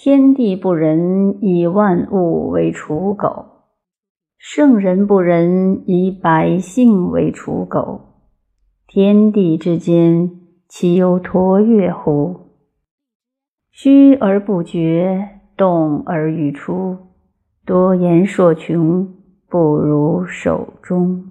天地不仁以万物为刍狗。圣人不仁以百姓为刍狗。天地之间岂有橐越乎？虚而不觉动而愈出多言数穷不如守中。